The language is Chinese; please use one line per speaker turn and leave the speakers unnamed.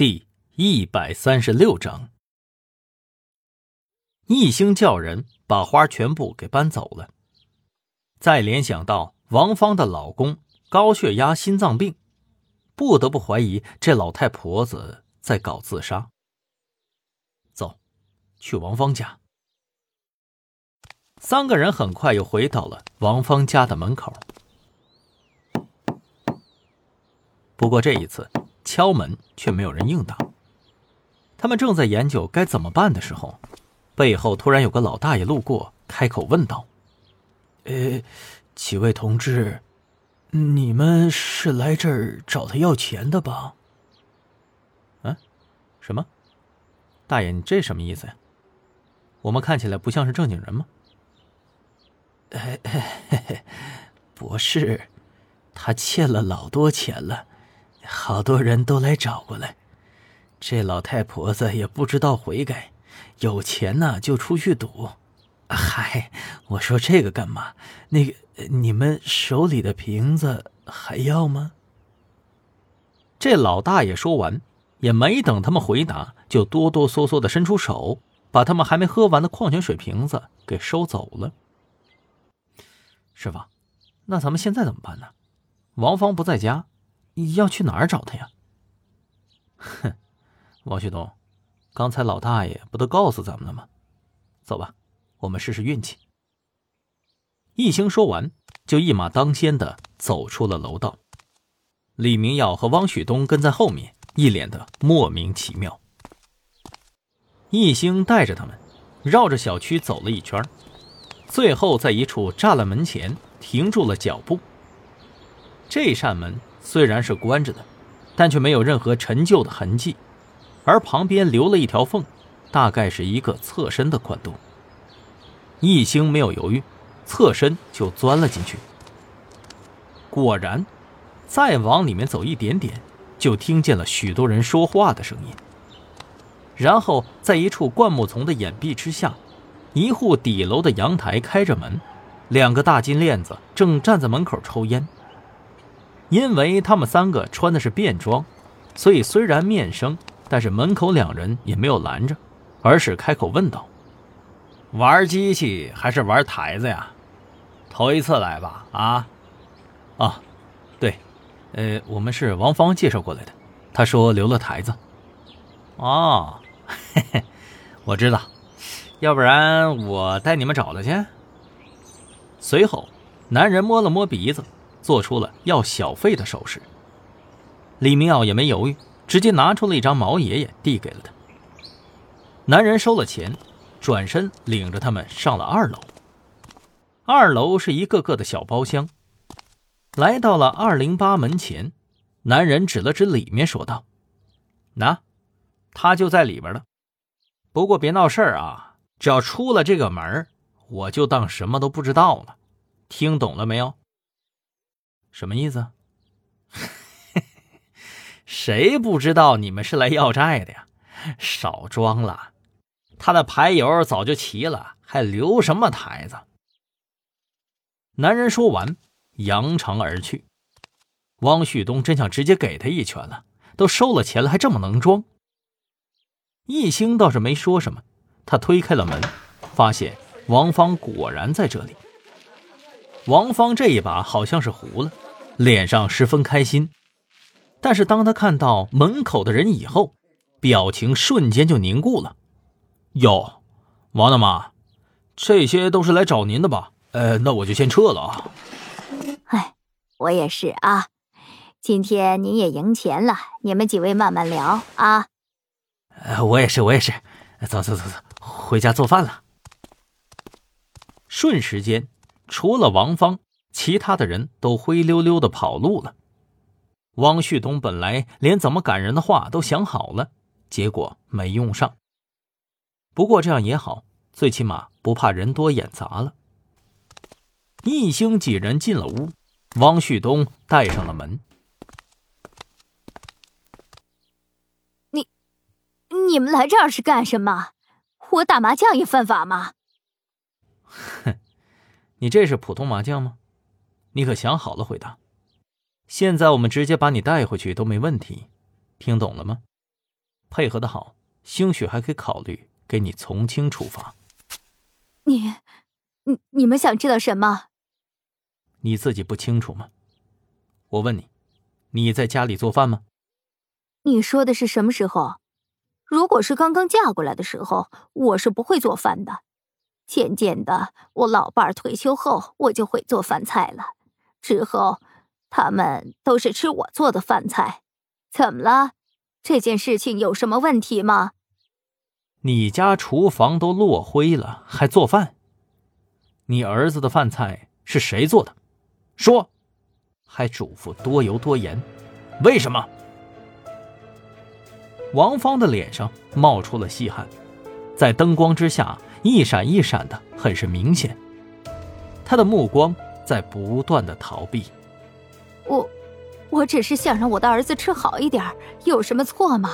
第一百三十六章，一星叫人把花全部给搬走了。再联想到王芳的老公高血压、心脏病，不得不怀疑这老太婆子在搞自杀。走，去王芳家。三个人很快又回到了王芳家的门口。不过这一次。敲门却没有人应答。他们正在研究该怎么办的时候，背后突然有个老大爷路过，开口问道：“
呃，几位同志，你们是来这儿找他要钱的吧？”“
嗯，什么？大爷，你这什么意思呀？我们看起来不像是正经人吗？”“
嘿嘿，不是，他欠了老多钱了。”好多人都来找过来，这老太婆子也不知道悔改，有钱呢就出去赌。嗨，我说这个干嘛？那个你们手里的瓶子还要吗？
这老大爷说完，也没等他们回答，就哆哆嗦嗦的伸出手，把他们还没喝完的矿泉水瓶子给收走了。师傅，那咱们现在怎么办呢？王芳不在家。要去哪儿找他呀？哼，王旭东，刚才老大爷不都告诉咱们了吗？走吧，我们试试运气。一兴说完，就一马当先的走出了楼道。李明耀和汪旭东跟在后面，一脸的莫名其妙。一兴带着他们绕着小区走了一圈，最后在一处栅栏门前停住了脚步。这扇门。虽然是关着的，但却没有任何陈旧的痕迹，而旁边留了一条缝，大概是一个侧身的宽度。一星没有犹豫，侧身就钻了进去。果然，再往里面走一点点，就听见了许多人说话的声音。然后，在一处灌木丛的掩蔽之下，一户底楼的阳台开着门，两个大金链子正站在门口抽烟。因为他们三个穿的是便装，所以虽然面生，但是门口两人也没有拦着，而是开口问道：“
玩机器还是玩台子呀？头一次来吧？啊？
啊，对，呃，我们是王芳介绍过来的，他说留了台子。
哦，嘿嘿，我知道，要不然我带你们找他去。”
随后，男人摸了摸鼻子。做出了要小费的手势，李明耀也没犹豫，直接拿出了一张毛爷爷递给了他。男人收了钱，转身领着他们上了二楼。二楼是一个个的小包厢，来到了二零八门前，男人指了指里面，说道：“那，他就在里边了。不过别闹事儿啊，只要出了这个门，我就当什么都不知道了。听懂了没有？”什么意思？
谁不知道你们是来要债的呀？少装了，他的牌友早就齐了，还留什么台子？
男人说完，扬长而去。汪旭东真想直接给他一拳了，都收了钱了，还这么能装。易兴倒是没说什么，他推开了门，发现王芳果然在这里。王芳这一把好像是糊了，脸上十分开心，但是当他看到门口的人以后，表情瞬间就凝固了。哟，王大妈，这些都是来找您的吧？呃，那我就先撤了啊。
哎，我也是啊。今天您也赢钱了，你们几位慢慢聊啊。
呃，我也是，我也是。走走走走，回家做饭了。瞬时间。除了王芳，其他的人都灰溜溜的跑路了。汪旭东本来连怎么感人的话都想好了，结果没用上。不过这样也好，最起码不怕人多眼杂了。一星几人进了屋，汪旭东带上了门。
你，你们来这儿是干什么？我打麻将也犯法吗？
哼。你这是普通麻将吗？你可想好了回答。现在我们直接把你带回去都没问题，听懂了吗？配合的好，兴许还可以考虑给你从轻处罚。
你，你你们想知道什么？
你自己不清楚吗？我问你，你在家里做饭吗？
你说的是什么时候？如果是刚刚嫁过来的时候，我是不会做饭的。渐渐的，我老伴儿退休后，我就会做饭菜了。之后，他们都是吃我做的饭菜。怎么了？这件事情有什么问题吗？
你家厨房都落灰了，还做饭？你儿子的饭菜是谁做的？说，还嘱咐多油多盐，为什么？王芳的脸上冒出了细汗，在灯光之下一闪一闪的，很是明显。他的目光在不断的逃避。
我，我只是想让我的儿子吃好一点，有什么错吗？